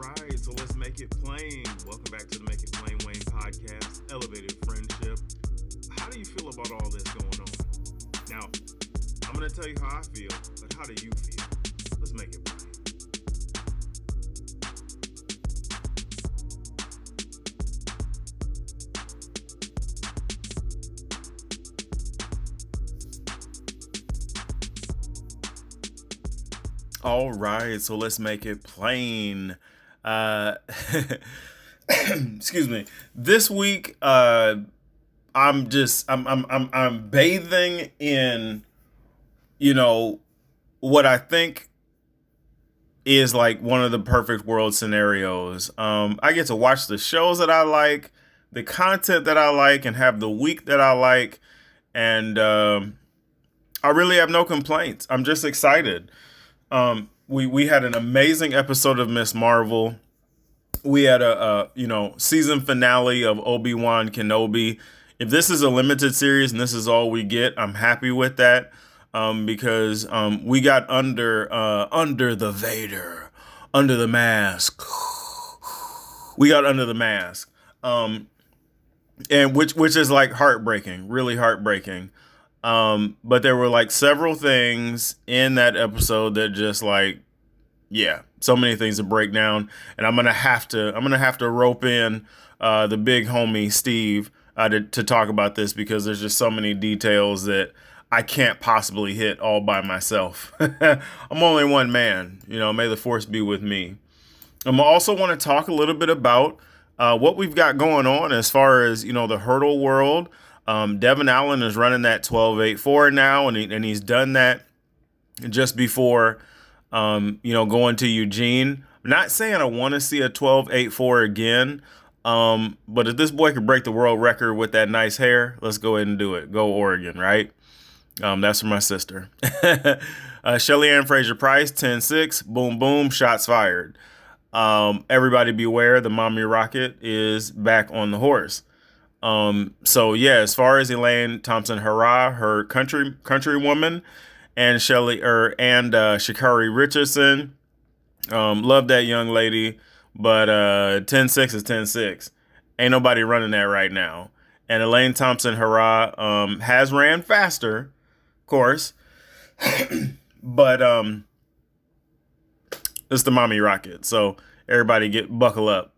right, so let's make it plain. Welcome back to the Make It Plain Wayne podcast, Elevated Friendship. How do you feel about all this going on? Now, I'm going to tell you how I feel, but how do you feel? Let's make it plain. All right, so let's make it plain. Uh, excuse me. This week, uh, I'm just I'm I'm I'm I'm bathing in, you know, what I think is like one of the perfect world scenarios. Um, I get to watch the shows that I like, the content that I like, and have the week that I like, and um, I really have no complaints. I'm just excited. Um, we we had an amazing episode of Miss Marvel. We had a, a you know season finale of Obi Wan Kenobi. If this is a limited series and this is all we get, I'm happy with that um, because um, we got under uh, under the Vader, under the mask. We got under the mask, um, and which which is like heartbreaking, really heartbreaking. Um, but there were like several things in that episode that just like, yeah, so many things to break down, and I'm gonna have to, I'm gonna have to rope in uh, the big homie Steve uh, to to talk about this because there's just so many details that I can't possibly hit all by myself. I'm only one man, you know. May the force be with me. I'm also want to talk a little bit about uh, what we've got going on as far as you know the hurdle world. Um, Devon Allen is running that 12.84 now, and, he, and he's done that just before, um, you know, going to Eugene. Not saying I want to see a 12.84 again, um, but if this boy could break the world record with that nice hair, let's go ahead and do it. Go Oregon, right? Um, that's for my sister. uh, Shelly Ann Fraser Pryce, 10-6, boom, boom, shots fired. Um, everybody beware, the mommy rocket is back on the horse. Um, so yeah, as far as Elaine Thompson Herah, her country country woman, and Shelly or er, and uh, Sha'Carri Richardson, um, love that young lady, but uh, 10-6 is 10-6. Ain't nobody running that right now. And Elaine Thompson Herah um, has ran faster, of course, but um, it's the mommy rocket. So everybody get buckle up.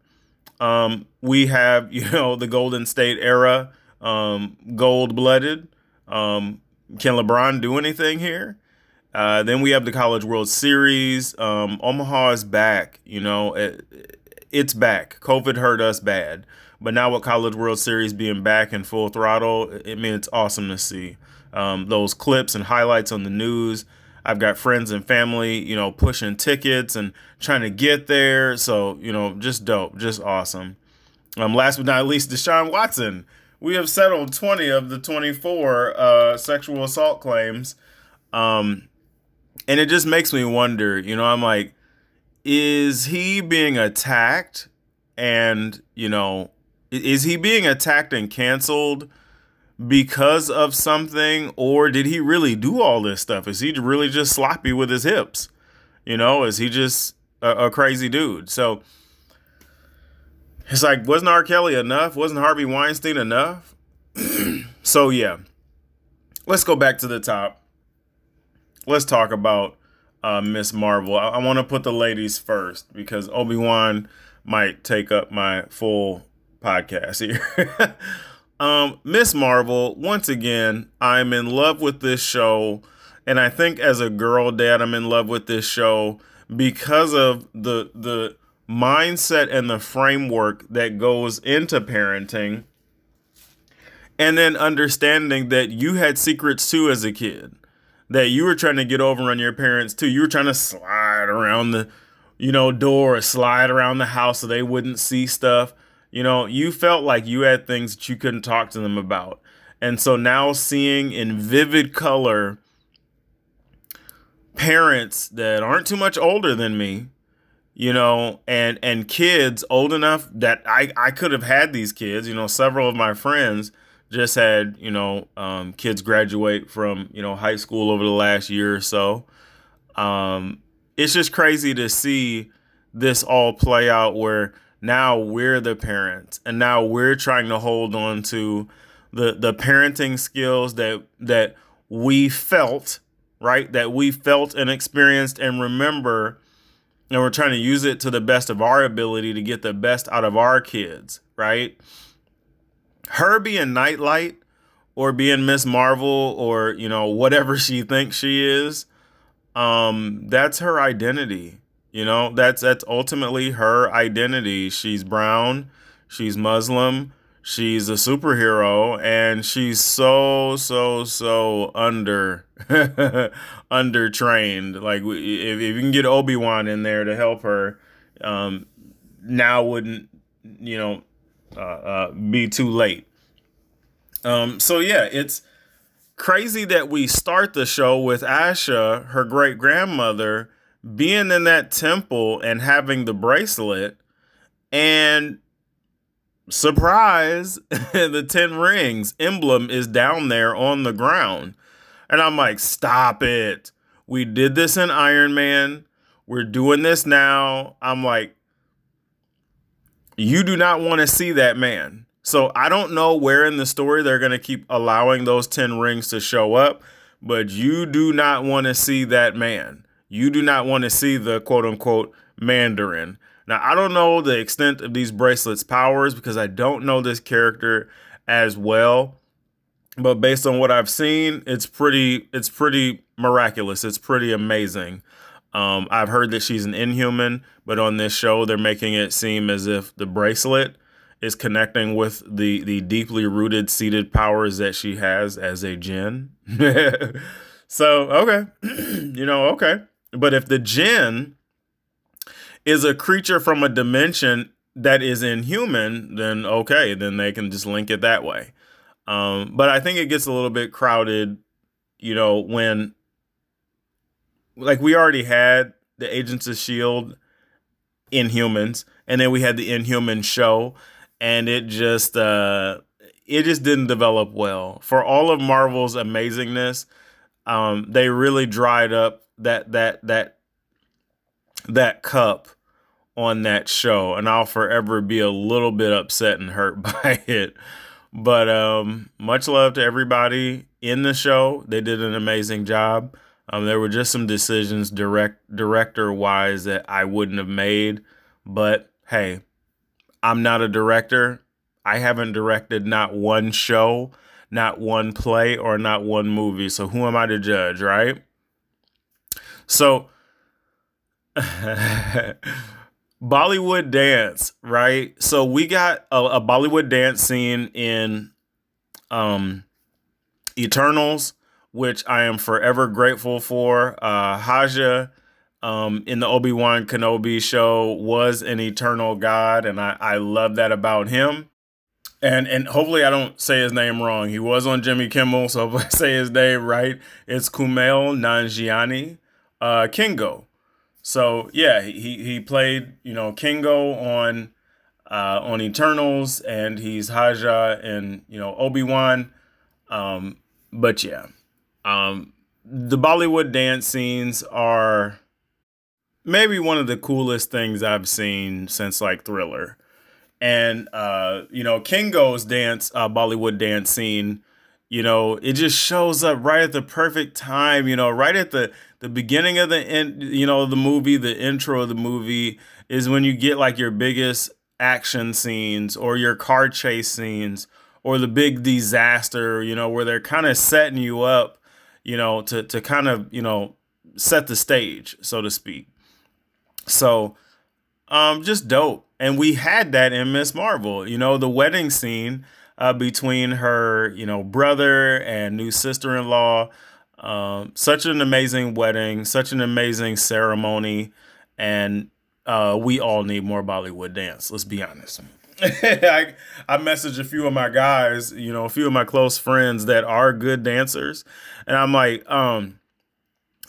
Um, we have, you know, the Golden State era, um, gold blooded. Um, can LeBron do anything here? Uh, then we have the College World Series. Um, Omaha is back. You know, it, it's back. COVID hurt us bad, but now with College World Series being back in full throttle, it means it's awesome to see um, those clips and highlights on the news. I've got friends and family, you know, pushing tickets and trying to get there. So, you know, just dope, just awesome. Um, last but not least, Deshaun Watson. We have settled 20 of the 24 uh, sexual assault claims. Um, and it just makes me wonder, you know, I'm like, is he being attacked? And, you know, is he being attacked and canceled? because of something, or did he really do all this stuff? Is he really just sloppy with his hips? You know, is he just a, a crazy dude? So it's like, wasn't R. Kelly enough? Wasn't Harvey Weinstein enough? so yeah, let's go back to the top. Let's talk about uh, Miss Marvel. I, I want to put the ladies first because Obi Wan might take up my full podcast here. Um, Miss Marvel, once again, I'm in love with this show. And I think as a girl dad, I'm in love with this show because of the the mindset and the framework that goes into parenting. And then understanding that you had secrets too as a kid. That you were trying to get over on your parents too. You were trying to slide around the, you know, door, slide around the house so they wouldn't see stuff. You know, you felt like you had things that you couldn't talk to them about. And so now seeing in vivid color parents that aren't too much older than me, you know, and and kids old enough that I I could have had these kids, you know, several of my friends just had, you know, um, kids graduate from, you know, high school over the last year or so. Um, it's just crazy to see this all play out where now we're the parents and now we're trying to hold on to the the parenting skills that that we felt right that we felt and experienced and remember and we're trying to use it to the best of our ability to get the best out of our kids right her being nightlight or being miss marvel or you know whatever she thinks she is um that's her identity you know, that's that's ultimately her identity. She's brown, she's Muslim, she's a superhero, and she's so so so under under trained. Like if, if you can get Obi Wan in there to help her, um, now wouldn't you know uh, uh, be too late. Um, so yeah, it's crazy that we start the show with Asha, her great grandmother being in that temple and having the bracelet and surprise the 10 rings emblem is down there on the ground. And i'm like stop it. We did this in iron man. We're doing this now. I'm like you do not want to see that man. So i don't know where in the story they're going to keep allowing those 10 rings to show up but you do not want to see that man. You do not want to see the quote unquote Mandarin. Now, I don't know the extent of these bracelets' powers because I don't know this character as well. But based on what I've seen, it's pretty it's pretty miraculous. It's pretty amazing. Um, I've heard that she's an inhuman, but on this show, they're making it seem as if the bracelet is connecting with the the deeply rooted seated powers that she has as a jinn. so okay, you know, okay. But if the jinn is a creature from a dimension that is inhuman, then okay, then they can just link it that way. Um, but I think it gets a little bit crowded, you know, when like we already had the Agents of Shield Inhumans, and then we had the Inhuman show, and it just uh it just didn't develop well. For all of Marvel's amazingness, um, they really dried up that that that that cup on that show and I'll forever be a little bit upset and hurt by it. But um much love to everybody in the show. They did an amazing job. Um there were just some decisions direct director wise that I wouldn't have made, but hey, I'm not a director. I haven't directed not one show, not one play or not one movie. So who am I to judge, right? So Bollywood dance, right? So we got a, a, Bollywood dance scene in um Eternals, which I am forever grateful for. Uh Haja um, in the Obi Wan Kenobi show was an eternal god, and I, I love that about him. And and hopefully I don't say his name wrong. He was on Jimmy Kimmel, so if I say his name right, it's Kumail Nanjiani uh, Kingo. So yeah, he he played you know Kingo on uh, on Eternals, and he's Haja and you know Obi Wan. Um, but yeah, um, the Bollywood dance scenes are maybe one of the coolest things I've seen since like Thriller. And uh, you know, Kingo's dance, uh, Bollywood dance scene, you know, it just shows up right at the perfect time, you know, right at the the beginning of the end, you know, the movie, the intro of the movie is when you get like your biggest action scenes or your car chase scenes or the big disaster, you know, where they're kind of setting you up, you know, to to kind of, you know, set the stage, so to speak. So, um just dope. And we had that in Miss Marvel, you know, the wedding scene uh, between her, you know, brother and new sister-in-law um, such an amazing wedding, such an amazing ceremony, and uh, we all need more Bollywood dance. Let's be honest. I I messaged a few of my guys, you know, a few of my close friends that are good dancers, and I'm like, um,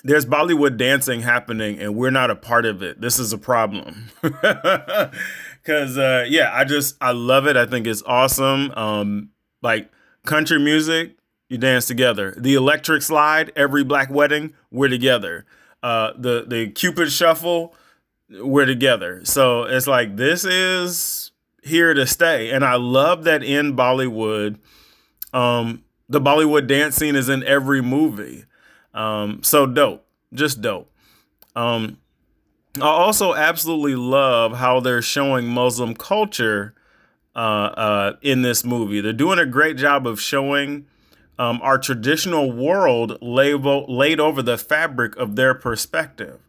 there's Bollywood dancing happening, and we're not a part of it. This is a problem. Cause uh, yeah, I just I love it. I think it's awesome. Um, like country music, you dance together. The electric slide, every black wedding, we're together. Uh, the the Cupid shuffle, we're together. So it's like this is here to stay. And I love that in Bollywood, um, the Bollywood dance scene is in every movie. Um, so dope. Just dope. Um, I also absolutely love how they're showing Muslim culture uh, uh, in this movie. They're doing a great job of showing um, our traditional world laid, laid over the fabric of their perspective.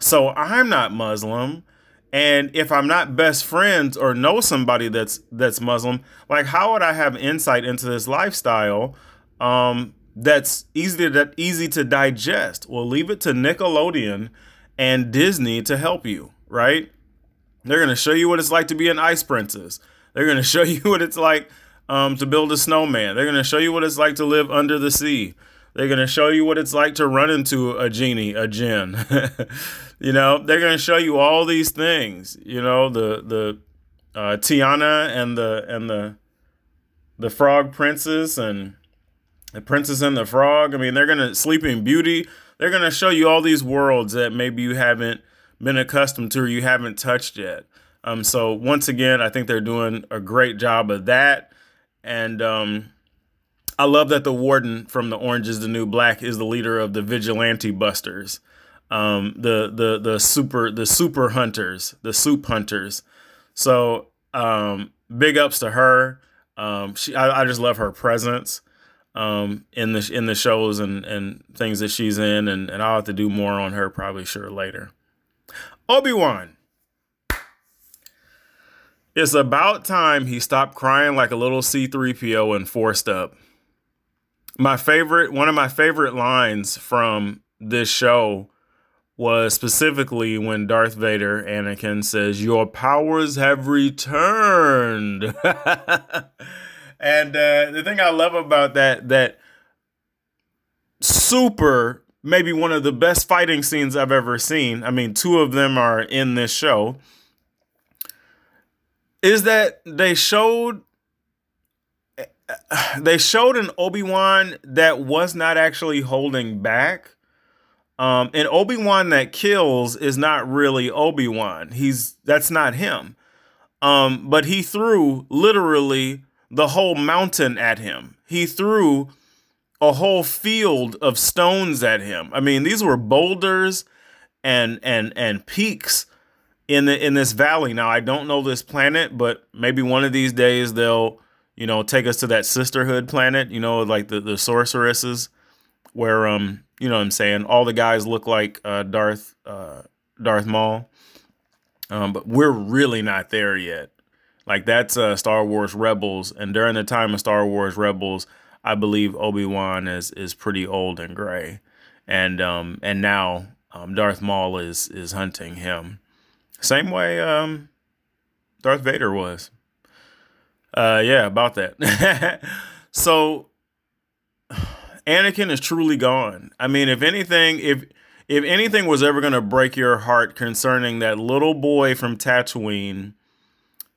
So I'm not Muslim, and if I'm not best friends or know somebody that's that's Muslim, like how would I have insight into this lifestyle um, that's easy to easy to digest? Well, leave it to Nickelodeon and Disney to help you, right? They're going to show you what it's like to be an ice princess. They're going to show you what it's like um, to build a snowman. They're going to show you what it's like to live under the sea. They're going to show you what it's like to run into a genie, a jinn. you know, they're going to show you all these things. You know, the the uh, Tiana and the and the the frog princess and the princess and the frog. I mean, they're going to Sleeping Beauty they're going to show you all these worlds that maybe you haven't been accustomed to or you haven't touched yet. Um, so once again, I think they're doing a great job of that. And um, I love that the warden from the Orange is the New Black is the leader of the vigilante busters, um, the the the super the super hunters, the soup hunters. So um, big ups to her. Um, she I, I just love her presence um, in the in the shows and, and things that she's in, and, and I'll have to do more on her probably sure later. Obi Wan. It's about time he stopped crying like a little C3PO and forced up. My favorite, one of my favorite lines from this show was specifically when Darth Vader, Anakin, says, Your powers have returned. And uh, the thing I love about that that super maybe one of the best fighting scenes I've ever seen. I mean, two of them are in this show. Is that they showed they showed an Obi-Wan that was not actually holding back. Um, and Obi-Wan that kills is not really Obi-Wan. He's that's not him. Um, but he threw literally the whole mountain at him. He threw a whole field of stones at him. I mean, these were boulders and and and peaks in the in this valley. Now, I don't know this planet, but maybe one of these days they'll, you know, take us to that sisterhood planet, you know, like the the sorceresses where um, you know what I'm saying, all the guys look like uh Darth uh Darth Maul. Um, but we're really not there yet. Like that's uh, Star Wars Rebels, and during the time of Star Wars Rebels, I believe Obi Wan is is pretty old and gray, and um and now um, Darth Maul is is hunting him, same way um Darth Vader was. Uh, yeah, about that. so Anakin is truly gone. I mean, if anything, if if anything was ever going to break your heart concerning that little boy from Tatooine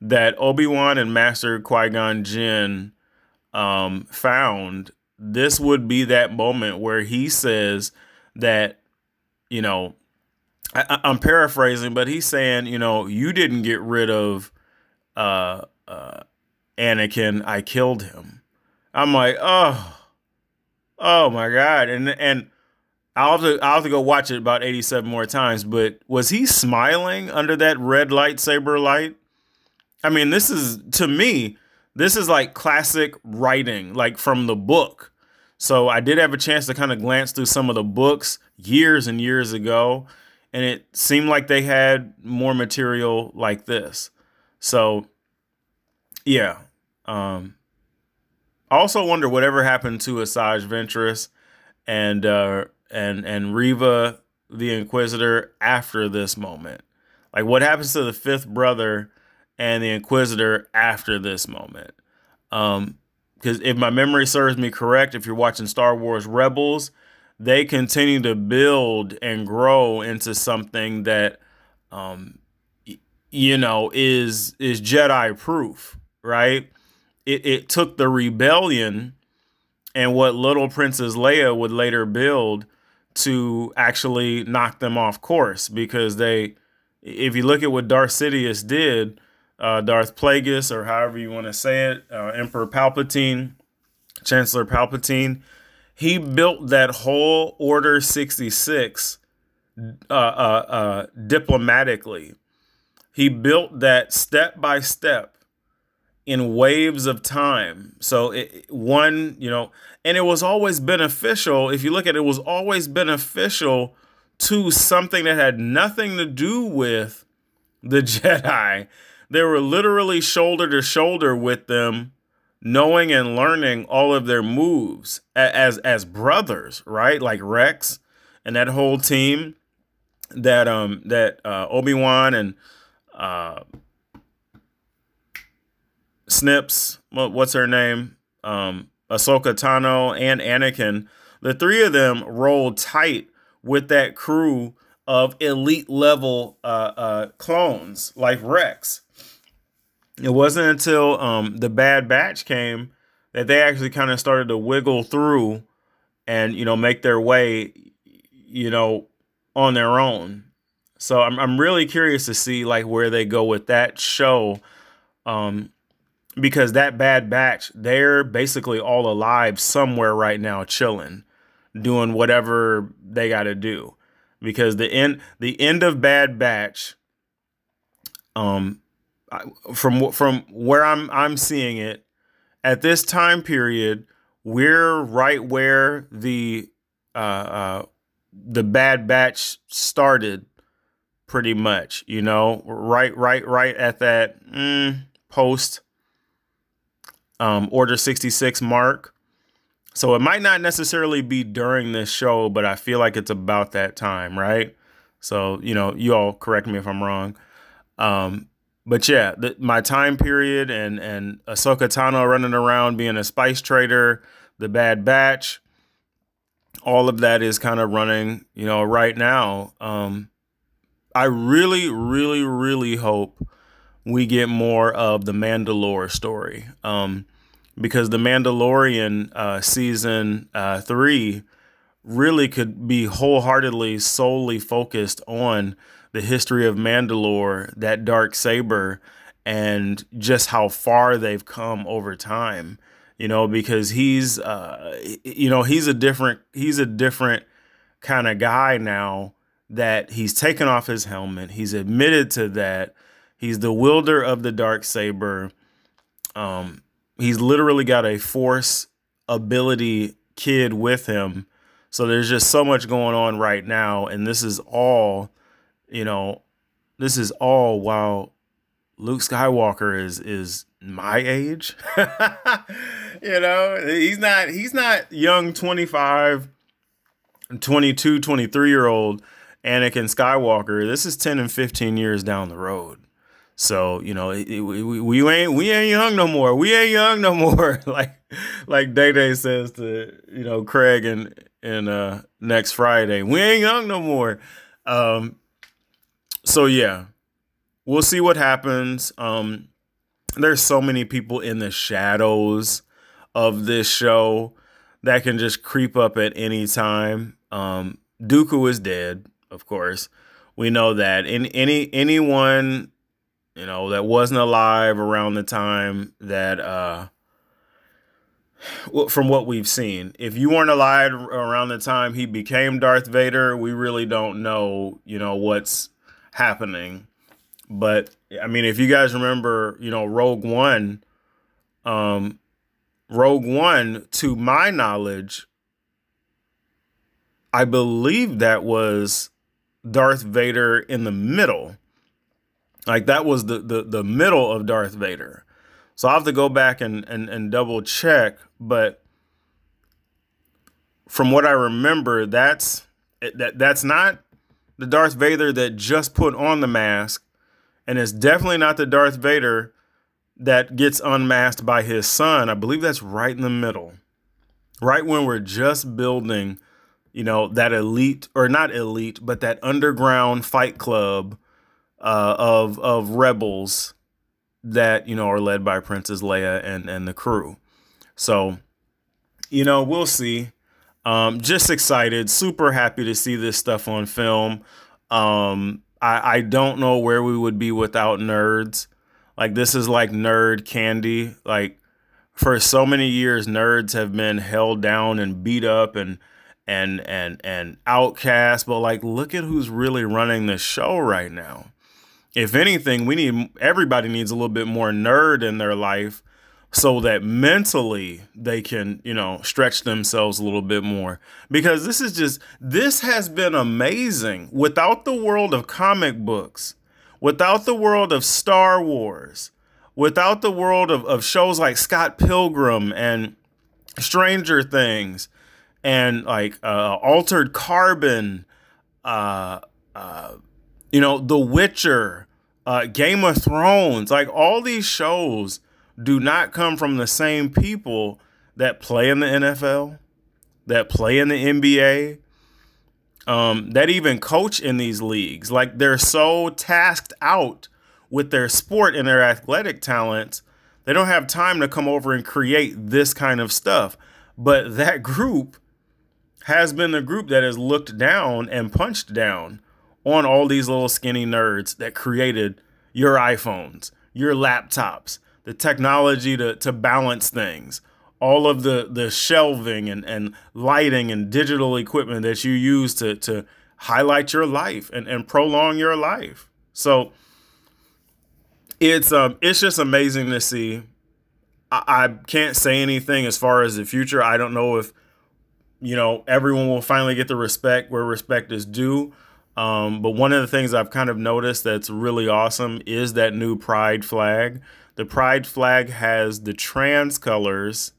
that Obi Wan and Master Qui Gon Jinn um, found, this would be that moment where he says that, you know, I, am paraphrasing, but he's saying, you know, you didn't get rid of uh, uh, Anakin, I killed him. I'm like, oh, oh my god, and and I'll have to I'll have to go watch it about 87 more times. But was he smiling under that red lightsaber light? I mean, this is to me, this is like classic writing, like from the book. So I did have a chance to kind of glance through some of the books years and years ago, and it seemed like they had more material like this. So yeah. Um I also wonder whatever happened to Asajj Ventress and uh and and Reva the Inquisitor after this moment. Like what happens to the fifth brother and the Inquisitor after this moment. Um, because if my memory serves me correct, if you're watching Star Wars Rebels, they continue to build and grow into something that, um, you know, is is Jedi proof, right? It it took the rebellion and what little Princess Leia would later build to actually knock them off course because they if you look at what Darth Sidious did, uh, Darth Plagueis, or however you want to say it, uh, Emperor Palpatine, Chancellor Palpatine, he built that whole Order 66 uh, uh, uh, diplomatically. He built that step by step in waves of time. So it, one, you know, and it was always beneficial. If you look at it, it was always beneficial to something that had nothing to do with the Jedi. They were literally shoulder to shoulder with them, knowing and learning all of their moves as as brothers, right? Like Rex and that whole team that um that uh, Obi Wan and uh, Snips, what's her name? Um, Ahsoka Tano and Anakin. The three of them rolled tight with that crew of elite level uh, uh, clones like Rex. It wasn't until um, the Bad Batch came that they actually kind of started to wiggle through and you know make their way, you know, on their own. So I'm I'm really curious to see like where they go with that show. Um, because that bad batch, they're basically all alive somewhere right now, chilling, doing whatever they got to do. Because the end, the end of Bad Batch, um, from from where I'm I'm seeing it, at this time period, we're right where the uh, uh the Bad Batch started, pretty much. You know, right, right, right at that mm, post um, Order 66 mark. So it might not necessarily be during this show, but I feel like it's about that time, right? So, you know, you all correct me if I'm wrong. Um, but yeah, the, my time period and and Ahsoka Tano running around being a spice trader, the Bad Batch, all of that is kind of running, you know, right now. Um, I really, really, really hope we get more of the Mandalore story. Um, because the Mandalorian uh, season uh, three really could be wholeheartedly solely focused on the history of Mandalore, that dark saber, and just how far they've come over time. You know, because he's, uh, you know, he's a different, he's a different kind of guy now that he's taken off his helmet. He's admitted to that. He's the wielder of the dark saber. Um, he's literally got a force ability kid with him. So there's just so much going on right now. And this is all, you know, this is all while Luke Skywalker is is my age. you know, he's not he's not young 25, 22, 23 year old Anakin Skywalker. This is 10 and 15 years down the road. So you know, we, we ain't we ain't young no more. We ain't young no more. like like Day Day says to you know Craig and and uh, next Friday, we ain't young no more. Um, so yeah, we'll see what happens. Um, there's so many people in the shadows of this show that can just creep up at any time. Um, Dooku is dead, of course. We know that. In any anyone you know, that wasn't alive around the time that, uh, from what we've seen, if you weren't alive around the time he became Darth Vader, we really don't know, you know, what's happening. But I mean, if you guys remember, you know, Rogue One, um, Rogue One, to my knowledge, I believe that was Darth Vader in the middle. Like that was the the the middle of Darth Vader. So I'll have to go back and and, and double check, but from what I remember, that's that that's not the Darth Vader that just put on the mask, and it's definitely not the Darth Vader that gets unmasked by his son. I believe that's right in the middle. Right when we're just building, you know, that elite or not elite, but that underground fight club uh, of of rebels that you know are led by Princess Leia and and the crew. So, you know, we'll see. Um, just excited, super happy to see this stuff on film. Um, I, I don't know where we would be without nerds. Like this is like nerd candy. Like for so many years, nerds have been held down and beat up and and and and outcast. But like, look at who's really running the show right now. If anything, we need everybody needs a little bit more nerd in their life so that mentally they can, you know, stretch themselves a little bit more. Because this is just, this has been amazing. Without the world of comic books, without the world of Star Wars, without the world of, of shows like Scott Pilgrim and Stranger Things and like uh, Altered Carbon, uh, uh, you know, The Witcher, uh, Game of Thrones, like all these shows do not come from the same people that play in the NFL, that play in the NBA, um, that even coach in these leagues. Like they're so tasked out with their sport and their athletic talents, they don't have time to come over and create this kind of stuff. But that group has been the group that has looked down and punched down on all these little skinny nerds that created your iPhones, your laptops, the technology to, to balance things, all of the, the shelving and, and lighting and digital equipment that you use to, to highlight your life and, and prolong your life. So it's um it's just amazing to see. I, I can't say anything as far as the future. I don't know if you know everyone will finally get the respect where respect is due. Um, but one of the things I've kind of noticed that's really awesome is that new pride flag. The pride flag has the trans colors,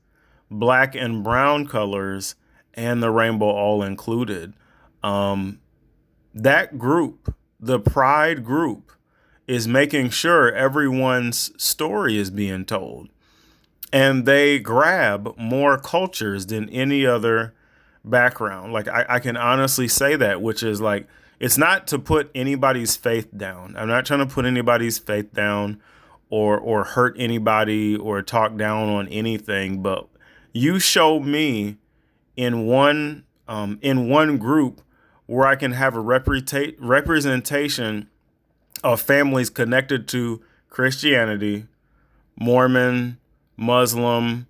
black and brown colors, and the rainbow all included. Um, that group, the pride group, is making sure everyone's story is being told. And they grab more cultures than any other background. Like, I, I can honestly say that, which is like, it's not to put anybody's faith down. I'm not trying to put anybody's faith down or or hurt anybody or talk down on anything, but you show me in one um, in one group where I can have a reputa- representation of families connected to Christianity, Mormon, Muslim,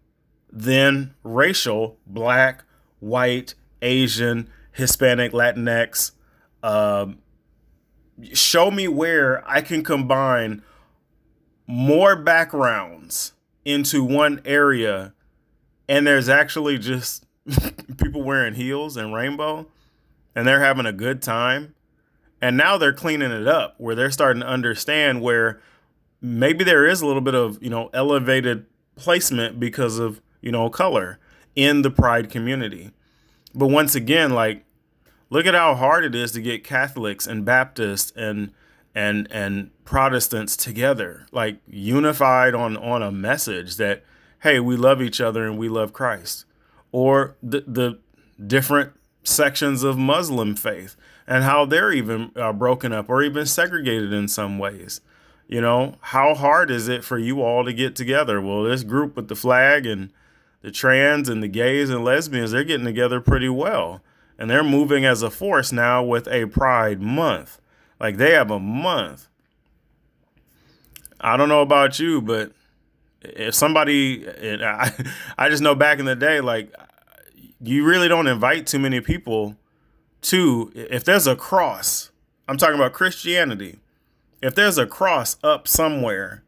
then racial, black, white, Asian, Hispanic, Latinx. Uh, show me where I can combine more backgrounds into one area and there's actually just people wearing heels and rainbow and they're having a good time. And now they're cleaning it up where they're starting to understand where maybe there is a little bit of you know elevated placement because of you know color in the pride community. But once again like look at how hard it is to get catholics and baptists and and and Protestants together, like unified on on a message that hey, we love each other and we love Christ, or the the different sections of Muslim faith and how they're even uh, broken up or even segregated in some ways. You know, how hard is it for you all to get together? Well, this group with the flag and the trans and the gays and lesbians, they're getting together pretty well. And they're moving as a force now with a Pride Month. Like they have a month. I don't know about you, but if somebody, I, I just know back in the day, like you really don't invite too many people to, if there's a cross, I'm talking about Christianity. If there's a cross up somewhere,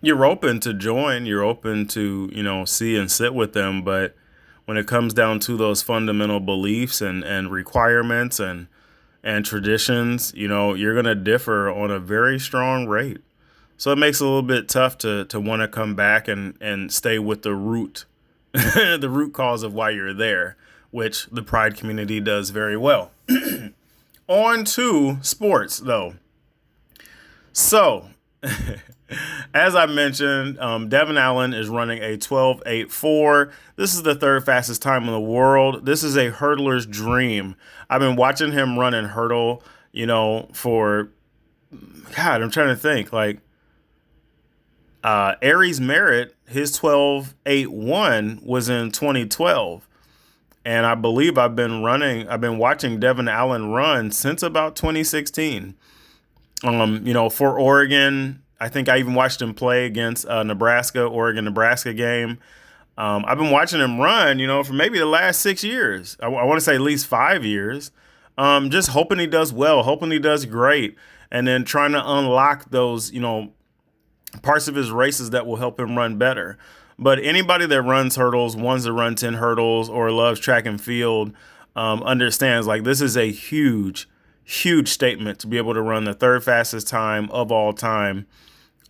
you're open to join, you're open to, you know, see and sit with them. But when it comes down to those fundamental beliefs and, and requirements and and traditions, you know, you're going to differ on a very strong rate. So it makes it a little bit tough to to want to come back and and stay with the root the root cause of why you're there, which the pride community does very well. on to sports though. So, as I mentioned, um, Devon Allen is running a 12.84. This is the third fastest time in the world. This is a hurdler's dream. I've been watching him run and hurdle, you know, for God, I'm trying to think. Like uh Aries Merritt, his 12.81 was in 2012. And I believe I've been running, I've been watching Devon Allen run since about 2016. Um, you know, for Oregon, I think I even watched him play against uh, Nebraska, Oregon, Nebraska game. Um, I've been watching him run, you know, for maybe the last six years. I, I want to say at least five years. Um, just hoping he does well, hoping he does great, and then trying to unlock those, you know, parts of his races that will help him run better. But anybody that runs hurdles, wants to run 10 hurdles, or loves track and field, um, understands like this is a huge, huge statement to be able to run the third fastest time of all time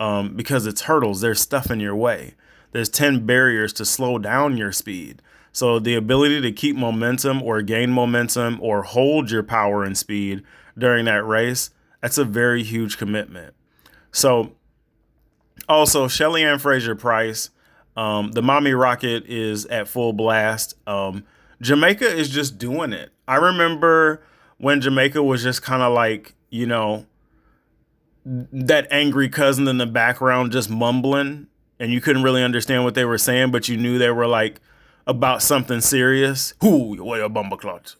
um, because it's hurdles. There's stuff in your way, there's 10 barriers to slow down your speed. So the ability to keep momentum or gain momentum or hold your power and speed during that race, that's a very huge commitment. So also Shelly Ann Fraser Pryce um, the Mommy Rocket is at full blast. Um, Jamaica is just doing it. I remember when Jamaica was just kind of like, you know, that angry cousin in the background just mumbling and you couldn't really understand what they were saying, but you knew they were like about something serious. Who, what a bumbleclot.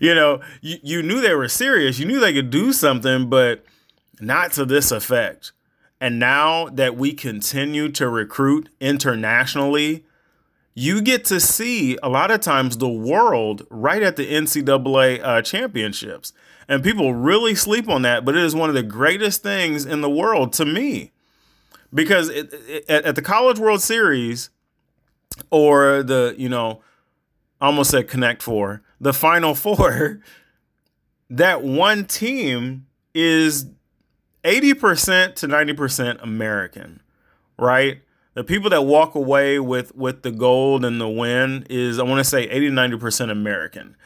you know, you, you knew they were serious. You knew they could do something, but not to this effect. And now that we continue to recruit internationally, you get to see a lot of times the world right at the NCAA uh, championships. And people really sleep on that, but it is one of the greatest things in the world to me. Because it, it, at the College World Series or the, you know, I almost said Connect Four, the Final Four, that one team is 80% to 90% American, right? The people that walk away with with the gold and the win is I want to say 80 90% American.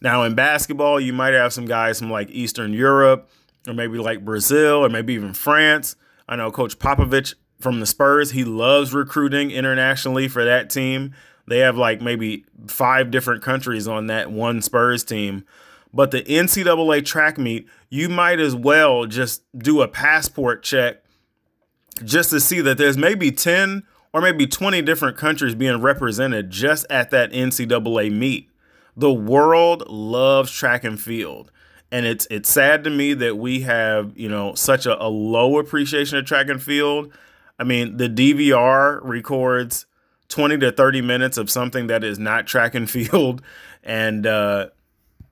Now in basketball, you might have some guys from like Eastern Europe or maybe like Brazil or maybe even France. I know Coach Popovich from the Spurs, he loves recruiting internationally for that team. They have like maybe five different countries on that one Spurs team. But the NCAA track meet, you might as well just do a passport check just to see that there's maybe 10 or maybe 20 different countries being represented just at that NCAA meet. The world loves track and field. And it's it's sad to me that we have, you know, such a, a low appreciation of track and field. I mean, the DVR records 20 to 30 minutes of something that is not track and field. And uh,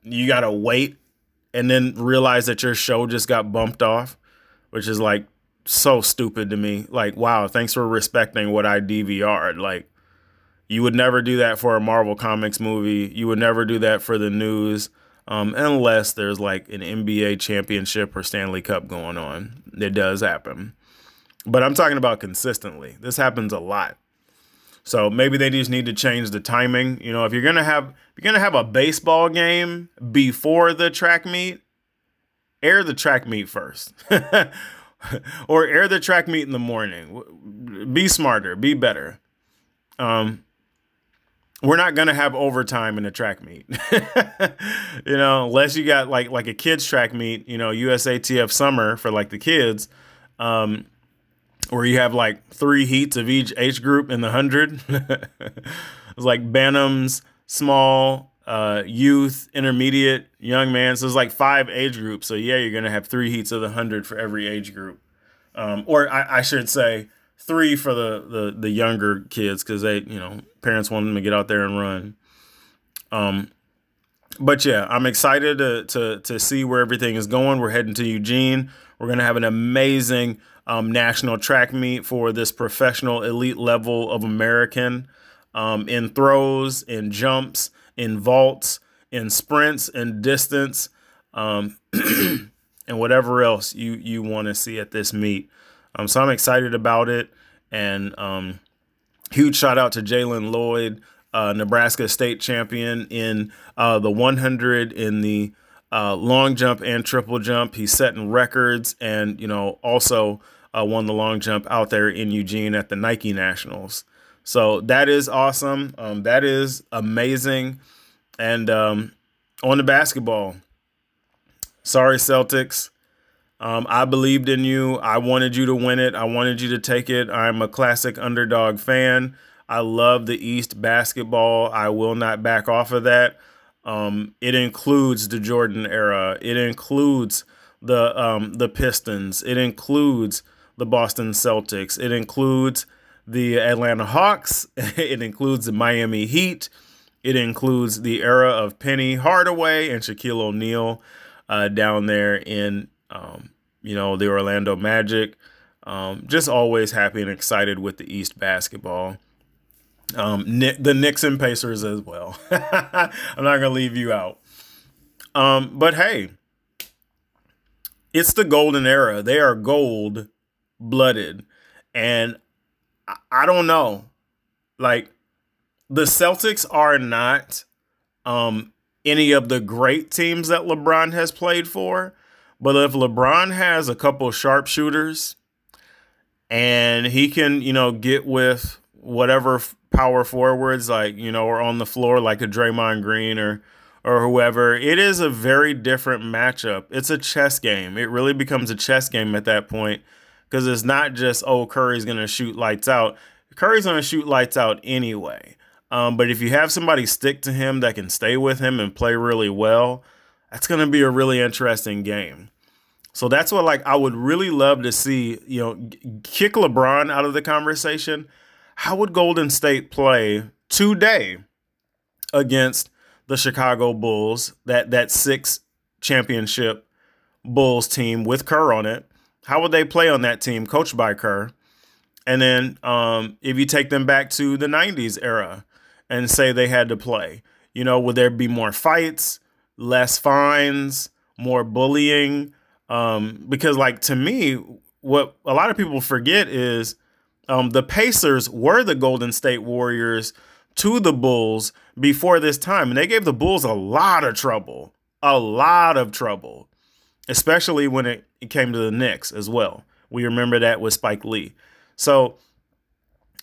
you gotta wait and then realize that your show just got bumped off, which is like so stupid to me. Like, wow, thanks for respecting what I DVR'd. Like, you would never do that for a Marvel Comics movie. You would never do that for the news, um, unless there's like an NBA championship or Stanley Cup going on. It does happen. But I'm talking about consistently. This happens a lot. So maybe they just need to change the timing. You know, if you're gonna have if you're gonna have a baseball game before the track meet, air the track meet first. or air the track meet in the morning. Be smarter, be better. Um we're not gonna have overtime in a track meet. you know, unless you got like like a kids track meet, you know, USATF summer for like the kids. Um, where you have like three heats of each age group in the hundred. it's like Bantams, small, uh, youth, intermediate, young man. So it's like five age groups. So yeah, you're gonna have three heats of the hundred for every age group, um, or I, I, should say three for the the, the younger kids because they you know parents want them to get out there and run. Um, but yeah, I'm excited to to to see where everything is going. We're heading to Eugene. We're gonna have an amazing um, national track meet for this professional elite level of American um, in throws, in jumps, in vaults, in sprints, in distance, um, and whatever else you you want to see at this meet. Um, so I'm excited about it, and um, huge shout out to Jalen Lloyd, uh, Nebraska state champion in uh, the 100 in the uh, long jump and triple jump. He's setting records, and you know also uh, won the long jump out there in Eugene at the Nike Nationals. So that is awesome. Um, that is amazing. And um, on the basketball, sorry, Celtics. Um, I believed in you. I wanted you to win it. I wanted you to take it. I'm a classic underdog fan. I love the East basketball. I will not back off of that. Um, it includes the Jordan era. It includes the um, the Pistons. It includes the Boston Celtics. It includes the Atlanta Hawks. it includes the Miami Heat. It includes the era of Penny Hardaway and Shaquille O'Neal uh, down there in um, you know the Orlando Magic. Um, just always happy and excited with the East basketball. Um, the Knicks and Pacers as well. I'm not gonna leave you out. Um, but hey, it's the golden era. They are gold blooded, and I, don't know. Like the Celtics are not um, any of the great teams that LeBron has played for, but if LeBron has a couple sharpshooters and he can, you know, get with whatever power forwards like you know or on the floor like a Draymond Green or or whoever it is a very different matchup. It's a chess game. It really becomes a chess game at that point because it's not just oh Curry's gonna shoot lights out. Curry's gonna shoot lights out anyway. Um, but if you have somebody stick to him that can stay with him and play really well that's gonna be a really interesting game. So that's what like I would really love to see you know kick LeBron out of the conversation. How would Golden State play today against the Chicago Bulls, that that six championship Bulls team with Kerr on it? How would they play on that team, coached by Kerr? And then um, if you take them back to the 90s era and say they had to play, you know, would there be more fights, less fines, more bullying? Um, because, like, to me, what a lot of people forget is um, the Pacers were the Golden State Warriors to the Bulls before this time, and they gave the Bulls a lot of trouble, a lot of trouble, especially when it, it came to the Knicks as well. We remember that with Spike Lee. So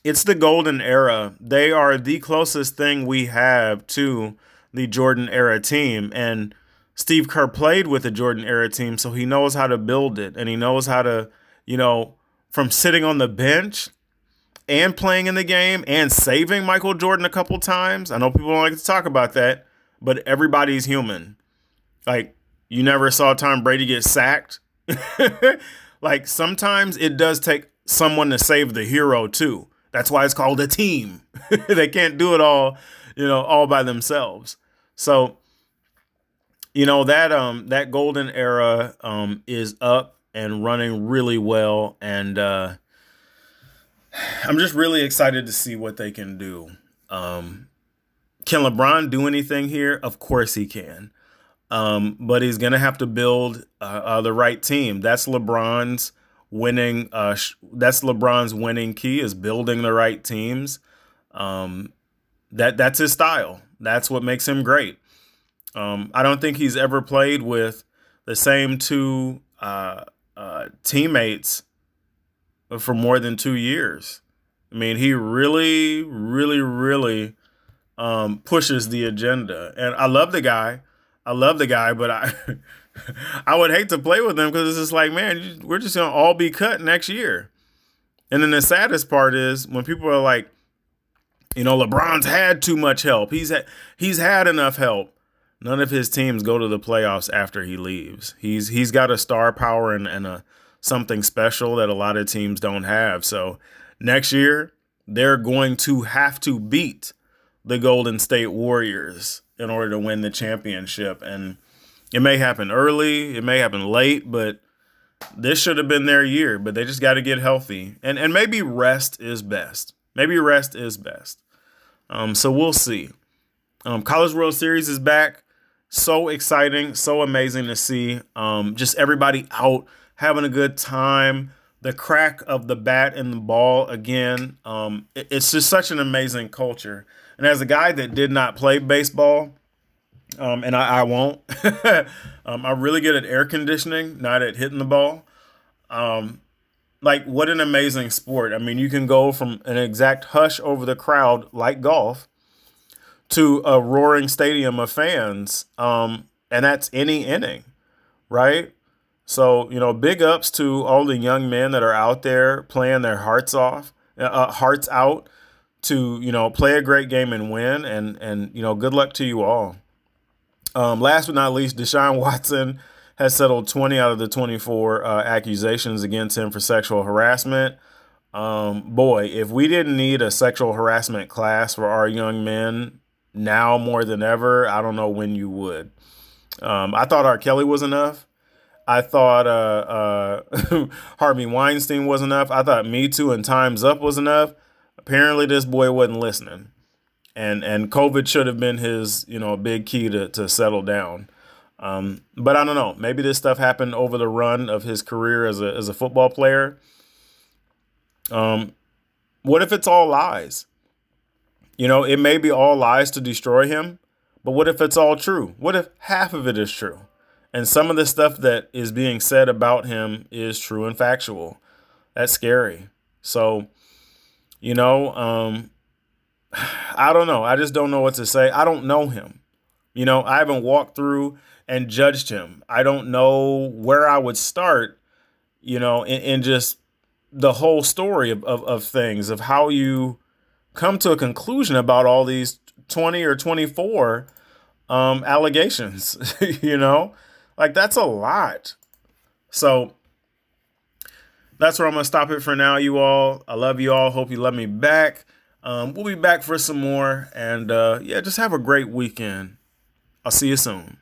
it's the golden era. They are the closest thing we have to the Jordan era team. And Steve Kerr played with the Jordan era team, so he knows how to build it and he knows how to, you know, from sitting on the bench and playing in the game and saving Michael Jordan a couple times. I know people don't like to talk about that, but everybody's human. Like, you never saw Tom Brady get sacked. like, sometimes it does take someone to save the hero, too. That's why it's called a team. they can't do it all, you know, all by themselves. So, you know, that um that golden era um is up and running really well. And uh, I'm just really excited to see what they can do. Um, can LeBron do anything here? Of course he can. Um, but he's going to have to build uh, uh, the right team. That's LeBron's winning. Uh, sh- that's LeBron's winning key is building the right teams. Um, that that's his style. That's what makes him great. Um, I don't think he's ever played with the same two uh, uh, teammates for more than two years. I mean, he really, really, really um, pushes the agenda, and I love the guy. I love the guy, but I I would hate to play with him because it's just like, man, we're just gonna all be cut next year. And then the saddest part is when people are like, you know, LeBron's had too much help. He's had he's had enough help none of his teams go to the playoffs after he leaves. He's he's got a star power and, and a something special that a lot of teams don't have. So next year they're going to have to beat the Golden State Warriors in order to win the championship. And it may happen early, it may happen late, but this should have been their year, but they just got to get healthy. And and maybe rest is best. Maybe rest is best. Um, so we'll see. Um, College World Series is back so exciting, so amazing to see. Um, just everybody out having a good time. The crack of the bat and the ball again. Um, it, it's just such an amazing culture. And as a guy that did not play baseball, um, and I, I won't, um, I'm really good at air conditioning, not at hitting the ball. Um, like, what an amazing sport. I mean, you can go from an exact hush over the crowd like golf to a roaring stadium of fans. Um, and that's any inning, right? So, you know, big ups to all the young men that are out there playing their hearts off, uh, uh hearts out to you know play a great game and win, and and you know good luck to you all. Um, last but not least, Deshaun Watson has settled 20 out of the 24 uh, accusations against him for sexual harassment. Um, boy, if we didn't need a sexual harassment class for our young men now more than ever, I don't know when you would. Um, I thought R. Kelly was enough. I thought uh, uh, Harvey Weinstein was enough. I thought Me Too and Time's Up was enough. Apparently, this boy wasn't listening, and and COVID should have been his you know big key to to settle down. Um, but I don't know. Maybe this stuff happened over the run of his career as a as a football player. Um, what if it's all lies? You know, it may be all lies to destroy him, but what if it's all true? What if half of it is true? And some of the stuff that is being said about him is true and factual. That's scary. So, you know, um, I don't know. I just don't know what to say. I don't know him. You know, I haven't walked through and judged him. I don't know where I would start, you know, in, in just the whole story of, of, of things, of how you come to a conclusion about all these 20 or 24 um, allegations, you know? Like, that's a lot. So, that's where I'm going to stop it for now, you all. I love you all. Hope you love me back. Um, we'll be back for some more. And uh, yeah, just have a great weekend. I'll see you soon.